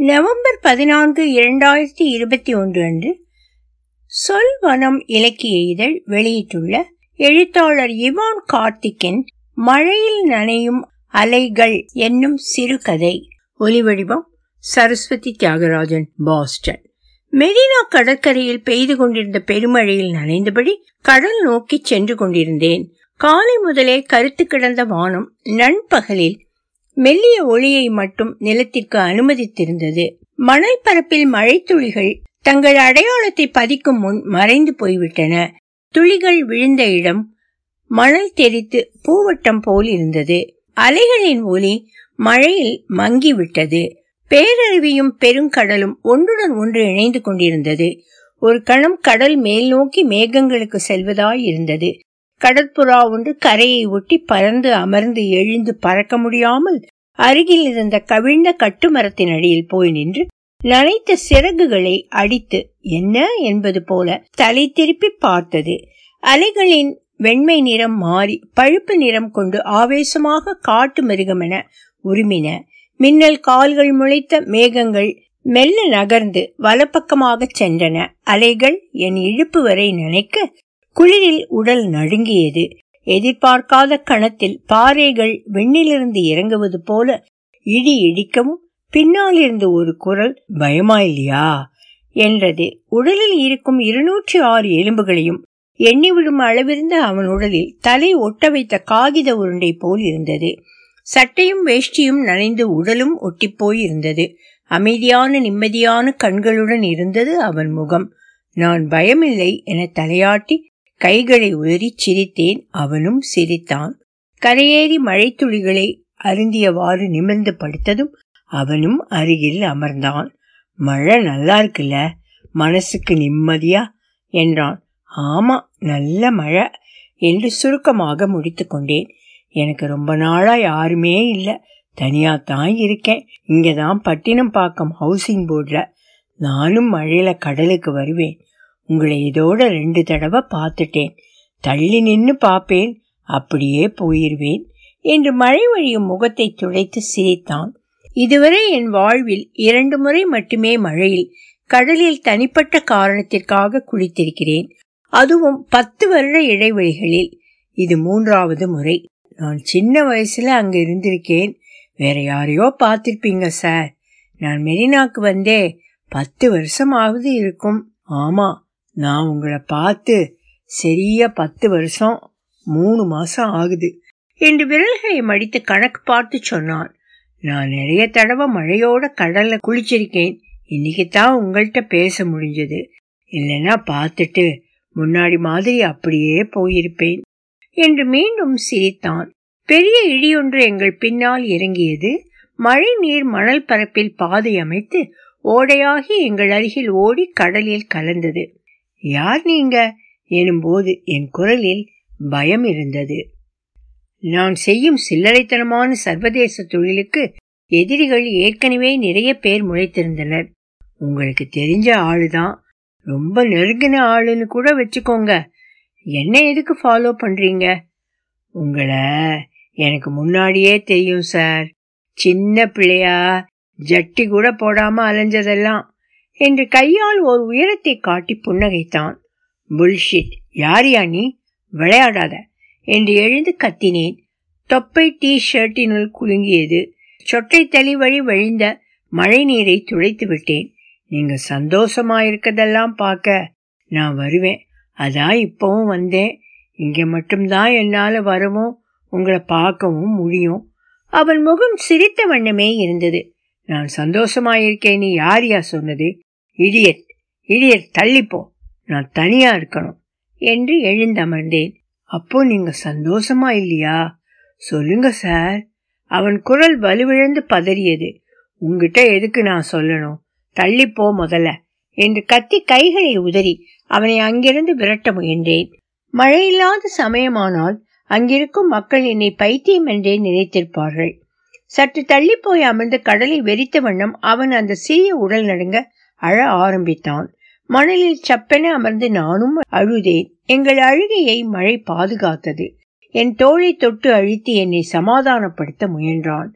November பதினான்கு இரண்டாயிரத்தி இருபத்தி ஒன்று அன்று சொல்வனம் இலக்கிய இதழ் வெளியிட்டுள்ள எழுத்தாளர் இவான் கார்த்திக்கின் மழையில் நனையும் அலைகள் என்னும் சிறுகதை. ஒலிவடிவம் சரஸ்வதி தியாகராஜன் பாஸ்டன். மெரினா கடற்கரையில் பெய்து கொண்டிருந்த பெருமழையில் நனைந்தபடி கடல் நோக்கி சென்று கொண்டிருந்தேன். காலை முதலே கருத்து கிடந்த வானம் நண்பகலில் மெல்லிய ஒளியை மட்டும் நிலத்திற்கு அனுமதித்திருந்தது. மணல் பரப்பில் மழைத்துளிகள் தங்கள் அடையாளத்தை பதிக்கும் முன் மறைந்து போய்விட்டன. துளிகள் விழுந்த இடம் மணல் தெரித்து பூவட்டம் போல் இருந்தது. அலைகளின் ஒலி மழையில் மங்கிவிட்டது. பேரருவியும் பெருங்கடலும் ஒன்றுடன் ஒன்று இணைந்து கொண்டிருந்தது. ஒரு கணம் கடல் மேல் நோக்கி மேகங்களுக்கு செல்வதாய் இருந்தது. கடற்புறா ஒன்று கரையை ஒட்டி பறந்து அமர்ந்து எழுந்து பறக்க முடியாமல் அருகில் இருந்த கவிழ்ந்த கட்டுமரத்தின் அடியில் போய் நின்று நனைத்த சிறகுகளை அடித்து என்ன என்பது போல தலை திருப்பி பார்த்தது. அலைகளின் வெண்மை நிறம் மாறி பழுப்பு நிறம் கொண்டு ஆவேசமாக காட்டு மிருகமென உருமின. மின்னல் கால்கள் முளைத்த மேகங்கள் மெல்ல நகர்ந்து வலப்பக்கமாக சென்றன. அலைகள் என் இழுப்பு வரை நினைக்க குளிரில் உடல் நடுங்கியது. எதிர்பார்க்காத கணத்தில் பாறைகள் வெண்ணிலிருந்து இறங்குவது போல இடி இடிக்கவும் பின்னாலிருந்து ஒரு குரல் பயமா இல்லையா என்றது. உடலில் இருக்கும் இருநூற்றி ஆறு எலும்புகளையும் எண்ணிவிடும் அளவிருந்த அவன் உடலில் தலை ஒட்ட வைத்த காகித உருண்டை போல் இருந்தது. சட்டையும் வேஷ்டியும் நனைந்து உடலும் ஒட்டிப்போய் இருந்தது அமைதியான நிம்மதியான கண்களுடன் இருந்தது அவன் முகம். நான் பயமில்லை என தலையாட்டி கைகளை உதறிச் சிரித்தேன். அவனும் சிரித்தான். கரையேறி மழைத்துளிகளை அருந்தியவாறு நிமிர்ந்து படுத்ததும் அவனும் அருகில் அமர்ந்தான். மழை நல்லா இருக்குல்ல? மனசுக்கு நிம்மதியா? என்றான். ஆமா நல்ல மழை என்று சுருக்கமாக முடித்து கொண்டேன். எனக்கு ரொம்ப நாளா யாருமே இல்லை. தனியா தான் இருக்கேன். இங்கே தான் பட்டினம்பாக்கம் ஹவுசிங் போர்டில். நானும் மழையில கடலுக்கு வருவேன். உங்களை இதோட ரெண்டு தடவை பார்த்துட்டேன். தள்ளி நின்று பார்ப்பேன். அப்படியே போயிருவேன். என்று மழை வழியும் முகத்தை துடைத்து சிரித்தான். இதுவரை என் வாழ்வில் இரண்டு முறை மட்டுமே மழையில் கடலில் தனிப்பட்ட காரணத்திற்காக குளித்திருக்கிறேன். அதுவும் பத்து வருட இடைவெளிகளில். இது மூன்றாவது முறை. நான் சின்ன வயசுல அங்க இருந்திருக்கேன். வேற யாரையோ பார்த்திருப்பீங்க சார். நான் மெரினாக்கு வந்தே பத்து வருஷமாவது இருக்கும். ஆமா நான் உங்களை பார்த்து சரியா பத்து வருஷம் மூணு மாசம் ஆகுது. என்று விரல்களை மடித்து கணக்கு பார்த்து சொன்னான். நான் நிறைய தடவை மழையோட கடல்ல குளிச்சிருக்கேன். இன்னைக்கு தான் உங்கள்கிட்ட பேச முடிஞ்சது. இல்லைன்னா பார்த்துட்டு முன்னாடி மாதிரி அப்படியே போயிருப்பேன். என்று மீண்டும் சிரித்தான். பெரிய இடியொன்று எங்கள் பின்னால் இறங்கியது. மழை நீர் மணல் பரப்பில் பாதை அமைத்து ஓடையாகி எங்கள் அருகில் ஓடி கடலில் கலந்தது. யார் நீங்க? எனும்போது என் குரலில் பயம் இருந்தது. நான் செய்யும் சில்லறைத்தனமான சர்வதேச தொழிலுக்கு எதிரிகள் ஏற்கனவே நிறைய பேர் முளைத்திருந்தனர். உங்களுக்கு தெரிஞ்ச ஆளுதான். ரொம்ப நெருங்கின ஆளுன்னு கூட வச்சுக்கோங்க. என்ன எதுக்கு ஃபாலோ பண்றீங்க? உங்களை எனக்கு முன்னாடியே தெரியும் சார் சின்ன பிள்ளையா ஜட்டி கூட போடாம அலைஞ்சதெல்லாம். என்று கையால் ஒரு உயரத்தை காட்டி புன்னகைத்தான். புல்ஷிட் யாரியா நீ? விளையாடாத. என்று எழுந்து கத்தினேன். தொப்பை டீ ஷர்ட்டினுள் குலுங்கியது. சொட்டை தளி வழி வழிந்த மழை நீரை துடைத்து விட்டேன். நீங்க சந்தோஷமா இருக்கதெல்லாம் பார்க்க நான் வருவேன். அதான் இப்பவும் வந்தேன். இங்க மட்டும்தான் என்னால வரவும் உங்களை பார்க்கவும் முடியும். அவன் முகம் சிரித்த வண்ணமே இருந்தது. நான் சந்தோஷமாயிருக்கேன்னு நீ யார் யா சொன்னது? இடியட் இடியட் தள்ளிப்போ நான் தனியா இருக்கணும் என்று எழுந்தமர்ந்தேன். அப்போ நீங்க சந்தோஷமா இல்லையா? சொல்லுங்க சார். அவன் குரல் வலுவிழந்து பதறியது. உங்ககிட்ட எதுக்கு நான் சொல்லணும்? தள்ளிப்போ முதல்ல என்று கத்தி கைகளை உதறி அவனை அங்கிருந்து விரட்ட முயன்றேன். மழையில்லாத சமயமானால் அங்கிருக்கும் மக்கள் என்னை பைத்தியம் என்றே நினைத்திருப்பார்கள். சற்று தள்ளி போய் அமர்ந்து கடலை வெறித்த வண்ணம் அவன் அந்த சிறிய உடல் நடுங்க அழ ஆரம்பித்தான். மணலில் சப்பென அமர்ந்து நானும் அழுதேன். எங்கள் அழுகையை மழை பாதுகாத்தது. என் தோளை தொட்டு அழித்து என்னை சமாதானப்படுத்த முயன்றான்.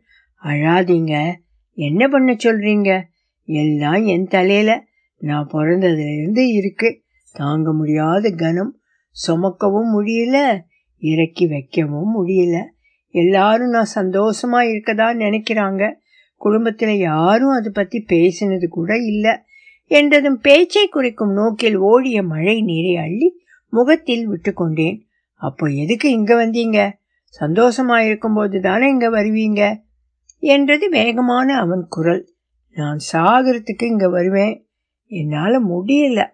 அழாதீங்க. என்ன பண்ண சொல்றீங்க? எல்லாம் என் தலையில. நான் பிறந்ததுலேருந்து இருக்கு. தாங்க முடியாத கனம் சுமக்கவும் முடியல. இறக்கி வைக்கவும் முடியல. எல்லாரும் நான் சந்தோஷமா இருக்கதா நினைக்கிறாங்க. குடும்பத்தில் யாரும் அதை பற்றி பேசினது கூட இல்லை. என்றதும் பேச்சை குறிக்கும் நோக்கில் ஓடிய மழை நீரை அள்ளி முகத்தில் விட்டுக்கொண்டேன் அப்போ எதுக்கு இங்க வந்தீங்க? சந்தோஷமா இருக்கும்போது தானே இங்க வருவீங்க? என்றது வேகமான அவன் குரல். நான் சாகிறதுக்கு இங்க வருவேன். என்னால முடியல.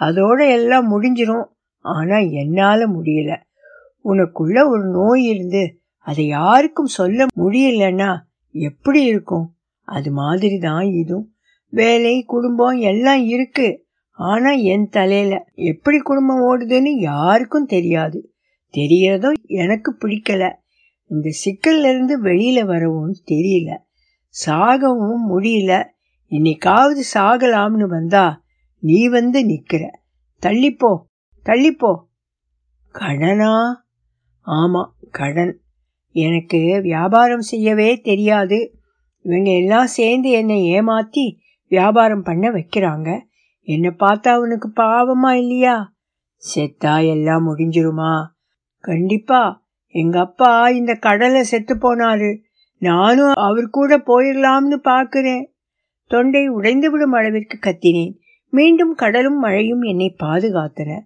அதோட எல்லாம் முடிஞ்சிரும். ஆனா என்னால முடியல. உனக்குள்ள ஒரு நோய் இருந்து அதை யாருக்கும் சொல்ல முடியலன்னா எப்படி இருக்கும்? அது மாதிரி தான் இதுவும். வேலை குடும்பம் எல்லாம் இருக்கு. ஆனா என் தலையில எப்படி குடும்பம் ஓடுதுன்னு யாருக்கும் தெரியாது. தெரியறதும் எனக்கு பிடிக்கல. இந்த சிக்கல்ல இருந்து வெளியில வரவும் தெரியல. சாகவும் முடியல. இன்னைக்காவது சாகலாம்னு வந்தா நீ வந்து நிக்கிற. தள்ளிப்போ தள்ளிப்போ. கடனா? ஆமா கடன். எனக்கு வியாபாரம் செய்யவே தெரியாது. இவங்க எல்லாம் சேர்ந்து என்னை ஏமாத்தி வியாபாரம் பண்ண வைக்கிறாங்க. என்னை பார்த்தா அவனுக்கு பாவமா இல்லையா? செத்தா எல்லாம் முடிஞ்சிருமா? கண்டிப்பா. எங்க அப்பா இந்த கடலை செத்து போனாரு. நானும் அவர் கூட போயிடலாம்னு பாக்குறேன். தொண்டை உடைந்து விடும் அளவிற்கு கத்தினேன். மீண்டும் கடலும் மழையும் என்னை பாதுகாத்தன.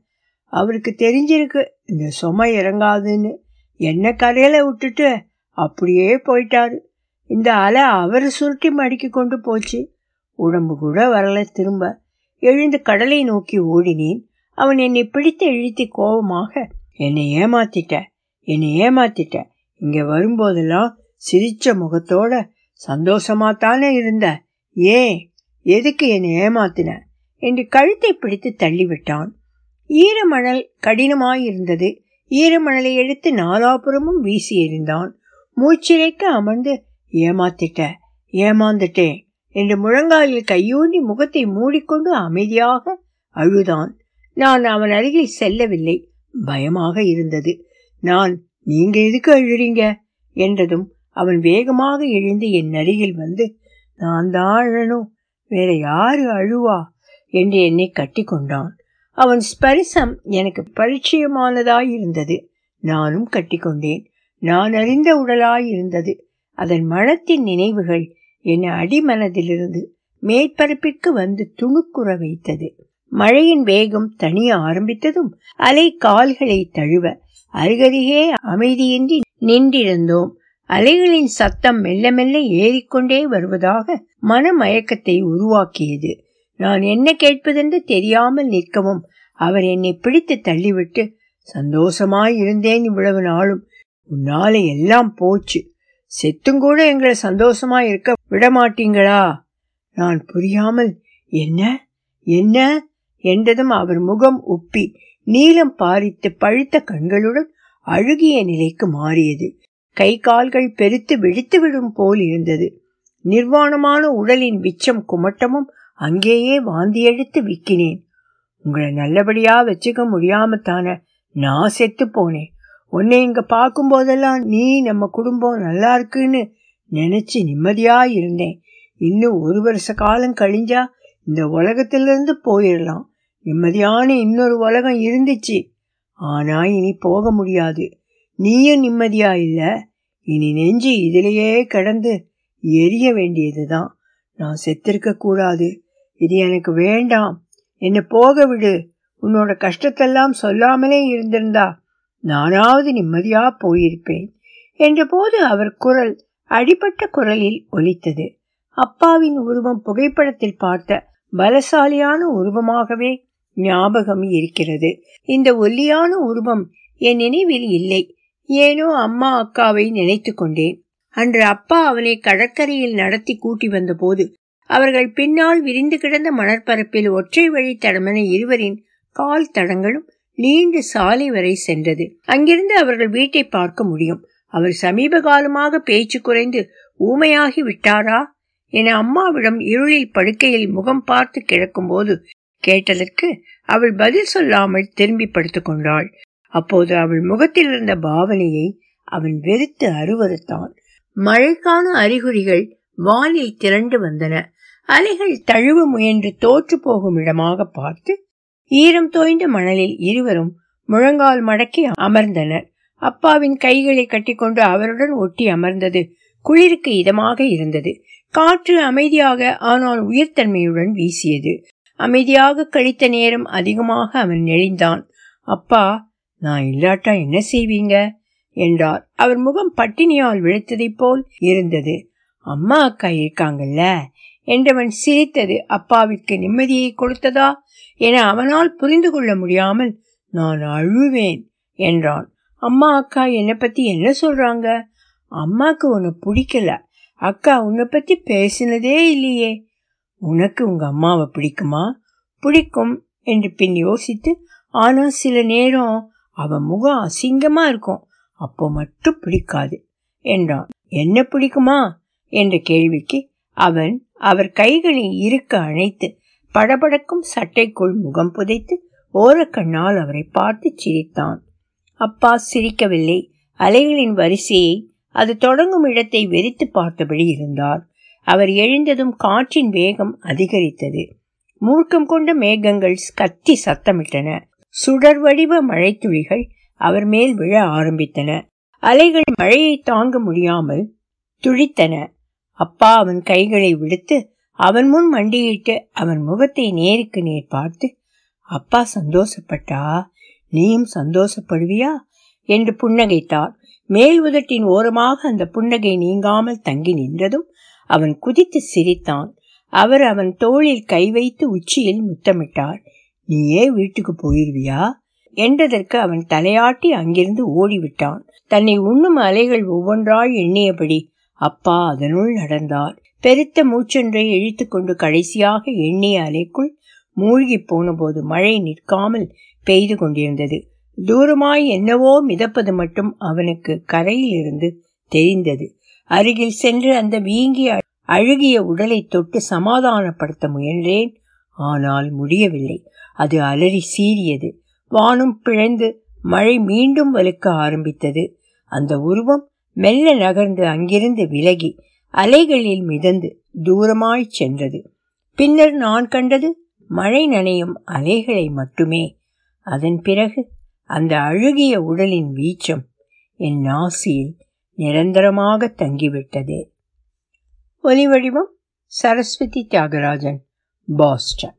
அவருக்கு தெரிஞ்சிருக்கு இந்த சுமை இறங்காதுன்னு. என்ன கரையில விட்டுட்டு அப்படியே போயிட்டாரு. இந்த அலை அவரை சுருட்டி மடிக்கி கொண்டு போச்சு. உடம்பு கூட வரல திரும்ப. எழுந்து கடலை நோக்கி ஓடினேன். அவன் என்னை பிடித்து இழுத்தி கோபமாக என்னை ஏமாத்திட்ட என்னை ஏமாத்திட்ட. இங்க வரும்போதெல்லாம் சிரிச்ச முகத்தோட சந்தோஷமா தானே இருந்த. ஏன் எதுக்கு என்னை ஏமாத்தின? என்று கழுத்தை பிடித்து தள்ளிவிட்டான். ஈரமணல் கடினமாயிருந்தது. ஈரமணலை எடுத்து நாலாபுறமும் வீசி எறிந்தான். மூச்சிறைக்க அமர்ந்து ஏமாத்திட்ட ஏமாந்துட்டேன். என்று முழங்காலில் கையூண்டி முகத்தை மூடிக்கொண்டு அமைதியாக அழுதான். நான் அவன் அருகில் செல்லவில்லை. பயமாக இருந்தது. நான் நீங்க எதுக்கு அழுறீங்க? என்றதும் அவன் வேகமாக எழுந்து என் அருகில் வந்து நான் தான் அழணும். வேற யாரு அழுவா? என்று என்னை கட்டி கொண்டான். அவன் ஸ்பரிசம் எனக்கு பரிச்சயமானதாய் இருந்தது. நானும் கட்டிக்கொண்டேன் நான் அறிந்த உடலாய் இருந்தது. அதன் மனத்தின் நினைவுகள் என் அடிமனதிலிருந்து மேற்பரப்பிற்கு வந்து துணுக்குற வைத்தது. மழையின் வேகம் தனிய ஆரம்பித்ததும் அலை கால்களை தழுவ அருகருகே அமைதியின்றி நின்றிருந்தோம். அலைகளின் சத்தம் மெல்ல மெல்ல ஏறிக்கொண்டே வருவதாக மனமயக்கத்தை உருவாக்கியது. நான் என்ன கேட்பதென்று தெரியாமல் நிற்கவும் அவர் என்னை பிடித்து தள்ளிவிட்டு சந்தோஷமாய் இருந்தேன் இவ்வளவு நாளும். உன்னால எல்லாம் போச்சு. செத்துங்கூட எங்களை சந்தோஷமா இருக்க விடமாட்டீங்களா? நான் புரியாமல் என்ன? என்ன? என்றதும் அவர் முகம் உப்பி நீலம் பாரித்து பழுத்த கண்களுடன் அழுகிய நிலைக்கு மாறியது. கை கால்கள் பெருத்து விழித்து விடும் போல் இருந்தது. நிர்வாணமான உடலின் விச்சம் குமட்டமும் அங்கேயே வாந்தியெடுத்து விக்கினேன். உங்களை நல்லபடியா வச்சுக்க முடியாமத்தான தானே நான் செத்து போனேன். உன்னை இங்க பார்க்கும் போதெல்லாம் நீ நம்ம குடும்பம் நல்லா இருக்குன்னு நினைச்சு நிம்மதியா இருந்தேன். இன்னும் ஒரு வருஷ காலம் கழிஞ்சா இந்த உலகத்திலிருந்து போயிடலாம் நிம்மதியான இன்னொரு உலகம் இருந்துச்சு. ஆனா இனி போக முடியாது. நீயும் நிம்மதியா இல்ல. இனி நெஞ்சு இதிலேயே கிடந்து எரிய வேண்டியதுதான். நான் செத்திருக்க கூடாது. இது எனக்கு வேண்டாம். என்னை போக விடு. உன்னோட கஷ்டத்தெல்லாம் சொல்லாமலே இருந்திருந்தா நானாவது நிம்மதியா போயிருப்பேன் என்ற போது அவர் குரல் அடிபட்ட குரலில் ஒலித்தது. அப்பாவின் உருவம் புகைப்படத்தில் பார்த்த பலசாலியான உருவமாகவே ஞாபகம் இருக்கிறது. இந்த ஒல்லியான உருவம் என் நினைவில் இல்லை. ஏனோ அம்மா அக்காவை நினைத்து கொண்டேன். அன்று அப்பா அவனை கடற்கரையில் நடத்தி கூட்டி வந்தபோது அவர்கள் பின்னால் விரிந்து கிடந்த மணற்பரப்பில் ஒற்றை வழி தடமென இருவரின் கால் தடங்களும் நீண்ட சாலை வரை சென்றது. அங்கிருந்து அவர்கள் வீட்டை பார்க்க முடியும். அவர் சமீப காலமாக பேச்சு குறைந்து ஊமையாகி விட்டாரா? என அம்மாவிடம் இருளில் படுக்கையில் முகம் பார்த்து கிடக்கும்போது கேட்டதற்கு அவள் பதில் சொல்லாமல் திரும்பி படுத்துக் கொண்டாள். அப்போது அவள் முகத்தில் இருந்த பாவனையை அவன் வெறுத்து அருவறுத்தான் மழைக்கான அறிகுறிகள் வானில் திரண்டு வந்தன. அலைகள் தழுவ முயன்று தோற்று போகும் இடமாக பார்த்து ஈரம் தோய்ந்த மணலில் இருவரும் முழங்கால் மடக்கி அமர்ந்தனர். அப்பாவின் கைகளை கட்டிக்கொண்டு அவருடன் ஒட்டி அமர்ந்தது குளிருக்கு இதமாக இருந்தது. காற்று அமைதியாக ஆனால் உயிர்த்தன்மையுடன் வீசியது. அமைதியாக கழித்த நேரம் அதிகமாக அவன் நெளிந்தான். அப்பா நான் இல்லாட்டா என்ன செய்வீங்க? என்றார். அவர் முகம் பட்டினியால் விழுத்ததைப் போல் இருந்தது. அம்மா அக்கா இருக்காங்கல்ல என்றவன் சிரித்தது அப்பாவிற்கு நிம்மதியை கொடுத்ததா என அவனால் புரிந்து கொள்ள முடியாமல் நான் அழுவேன் என்றான். அம்மா அக்கா என்னை பத்தி என்ன சொல்றாங்க? அம்மாக்கு உன்னை பிடிக்கல. அக்கா உன்னை பத்தி பேசினதே இல்லையே. உனக்கு உங்க அம்மாவை பிடிக்குமா? பிடிக்கும் என்று பின் யோசித்து ஆனா சில நேரம் அவன் முகம் அசிங்கமா இருக்கும். அப்போ மட்டும் பிடிக்காது என்றான். என்ன பிடிக்குமா? என்ற கேள்விக்கு அவன் அவர் கைகளை இருக்க அணைத்து படபடக்கும் சட்டைக்குள் முகம் புதைத்து ஓரக்கண்ணால் அவரை பார்த்து சிரித்தான். அப்பா சிரிக்கவில்லை. அலைகளின் வரிசையை அது தொடங்கும் இடத்தை வெறித்து பார்த்தபடி இருந்தார். அவர் எழுந்ததும் காற்றின் வேகம் அதிகரித்தது. மூர்க்கம் கொண்ட மேகங்கள் கத்தி சத்தமிட்டன. சுடர் வடிவ மழைத்துளிகள் அவர் மேல் விழ ஆரம்பித்தன. அலைகள் மழையை தாங்க முடியாமல் துழித்தன அப்பா அவன் கைகளை விடுத்து அவன் முன் மண்டியிட்டு அவன் முகத்தை நேருக்கு நேர் பார்த்து அப்பா சந்தோஷப்பட்டா? நீயும் சந்தோஷப்படுவியா? என்று புன்னகைத்தார் மேல் உதட்டின் ஓரமாக அந்த புன்னகை நீங்காமல் தங்கி நின்றதும் அவன் குதித்து சிரித்தான். அவர் அவன் தோளில் கை வைத்து உச்சியில் முத்தமிட்டார். நீயே வீட்டுக்கு போயிருவியா? என்றதற்கு அவன் தலையாட்டி அங்கிருந்து ஓடிவிட்டான். தன்னை உண்ணும் அலைகள் ஒவ்வொன்றாய் எண்ணியபடி அப்பா அதனுள் நடந்தார். பெருத்த மூச்சொன்றை இழித்துக்கொண்டு கடைசியாக எண்ணிய அலைக்குள் மூழ்கி போனபோது மழை நிற்காமல் பெய்து கொண்டிருந்தது. தூரமாய் என்னவோ மிதப்பது மட்டும் அவனுக்கு கரையில் இருந்து தெரிந்தது. அருகில் சென்று அந்த வீங்கிய அழுகிய உடலை தொட்டு சமாதானப்படுத்த முயன்றேன். ஆனால் முடியவில்லை. அது அலறி சீறியது. வானம் பிழைந்து மழை மீண்டும் வலுக்க ஆரம்பித்தது. அந்த உருவம் மெல்ல நகர்ந்து அங்கிருந்து விலகி அலைகளில் மிதந்து தூரமாய் சென்றது. பின்னர் நான் கண்டது மழை நனையும் அலைகளை மட்டுமே. அதன் பிறகு அந்த அழுகிய உடலின் வீச்சம் என் நாசியில் நிரந்தரமாக தங்கிவிட்டது. ஒலி வடிவம் சரஸ்வதி தியாகராஜன் பாஸ்டன்.